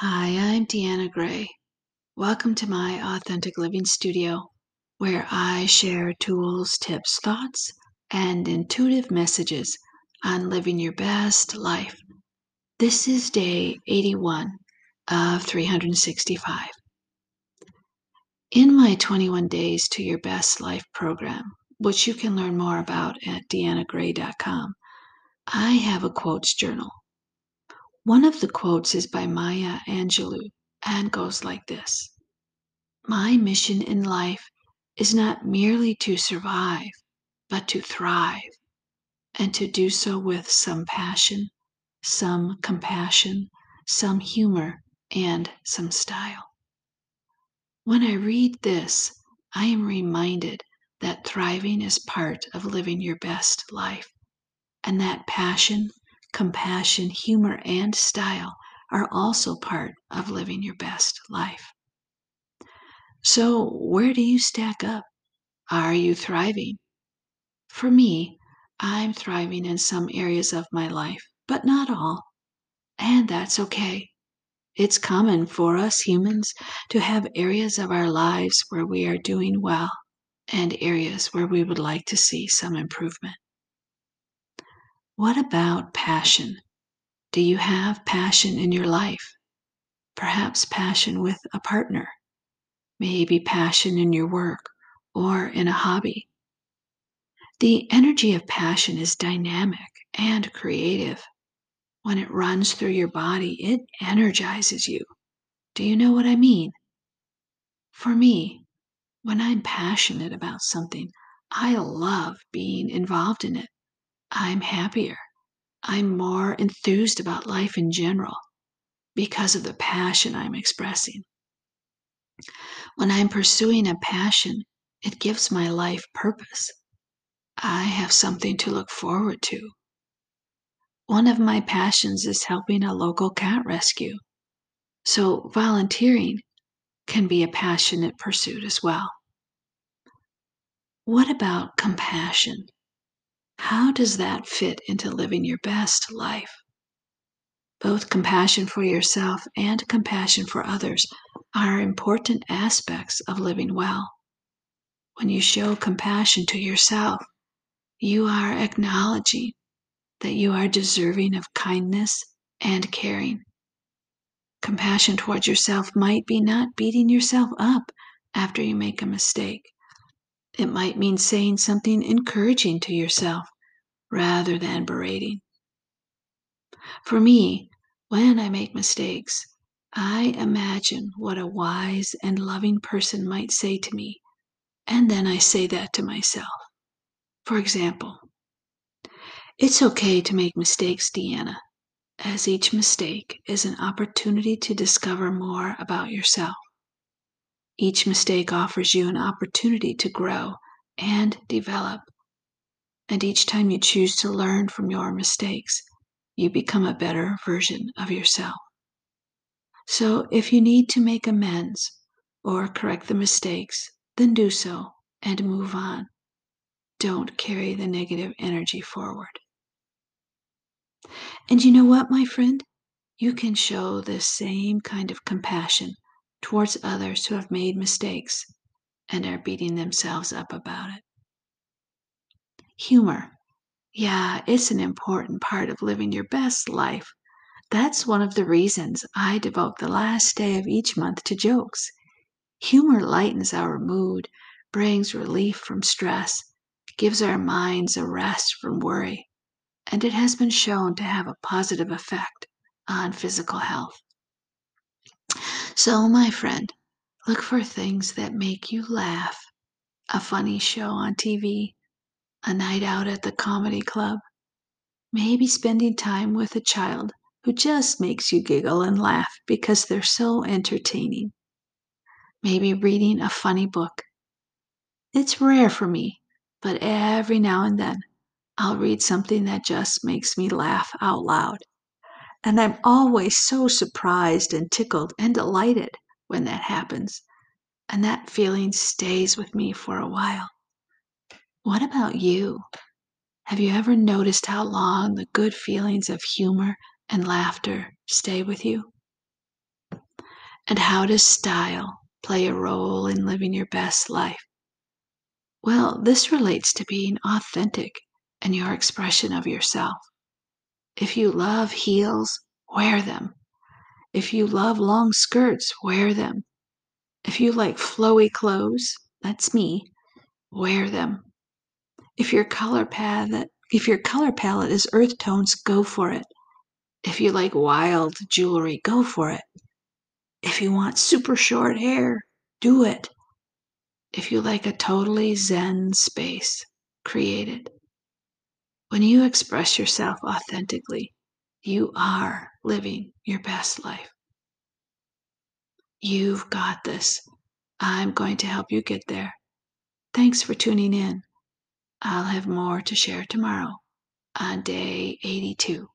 Hi, I'm Deanna Gray. Welcome to my Authentic Living Studio, where I share tools, tips, thoughts, and intuitive messages on living your best life. This is day 81 of 365. In my 21 Days to Your Best Life program, which you can learn more about at deannagray.com, I have a quotes journal one of the quotes is by Maya Angelou and goes like this My mission in life is not merely to survive, but to thrive, and to do so with some passion, some compassion, some humor, and some style. When I read this, I am reminded that thriving is part of living your best life, and that passion, compassion, humor, and style are also part of living your best life. So, where do you stack up? Are you thriving? For me, I'm thriving in some areas of my life, but not all. And that's okay. It's common for us humans to have areas of our lives where we are doing well and areas where we would like to see some improvement. What about passion? Do you have passion in your life? Perhaps passion with a partner, maybe passion in your work or in a hobby. The energy of passion is dynamic and creative. When it runs through your body, it energizes you. Do you know what I mean? For me, when I'm passionate about something, I love being involved in it. I'm happier. I'm more enthused about life in general because of the passion I'm expressing. When I'm pursuing a passion, it gives my life purpose. I have something to look forward to. One of my passions is helping a local cat rescue. So, volunteering can be a passionate pursuit as well. What about compassion? How does that fit into living your best life? Both compassion for yourself and compassion for others are important aspects of living well. When you show compassion to yourself, you are acknowledging that you are deserving of kindness and caring. Compassion towards yourself might be not beating yourself up after you make a mistake. It might mean saying something encouraging to yourself rather than berating. For me, when I make mistakes, I imagine what a wise and loving person might say to me, and then I say that to myself. For example, it's okay to make mistakes, Deanna, as each mistake is an opportunity to discover more about yourself. Each mistake offers you an opportunity to grow and develop. And each time you choose to learn from your mistakes, you become a better version of yourself. So if you need to make amends or correct the mistakes, then do so and move on. Don't carry the negative energy forward. And you know what, my friend? You can show this same kind of compassion towards others who have made mistakes and are beating themselves up about it. Humor yeah, it's an important part of living your best life. That's one of the reasons I devote the last day of each month to jokes. Humor lightens our mood, brings relief from stress, gives our minds a rest from worry, and it has been shown to have a positive effect on physical health. So, my friend, look for things that make you laugh. A funny show on TV, a night out at the comedy club, maybe spending time with a child who just makes you giggle and laugh because they're so entertaining. Maybe reading a funny book. It's rare for me, but every now and then I'll read something that just makes me laugh out loud. And I'm always so surprised and tickled and delighted when that happens. And that feeling stays with me for a while. What about you? Have you ever noticed how long the good feelings of humor and laughter stay with you? And how does style play a role in living your best life? Well, this relates to being authentic and your expression of yourself. If you love heels, wear them. If you love long skirts, wear them. If you like flowy clothes, that's me, wear them. If your color palette, if your color palette is earth tones, go for it. If you like wild jewelry, go for it. If you want super short hair, do it. If you like a totally zen space, create it. When you express yourself authentically, you are living your best life. You've got this. I'm going to help you get there. Thanks for tuning in. I'll have more to share tomorrow on day 82.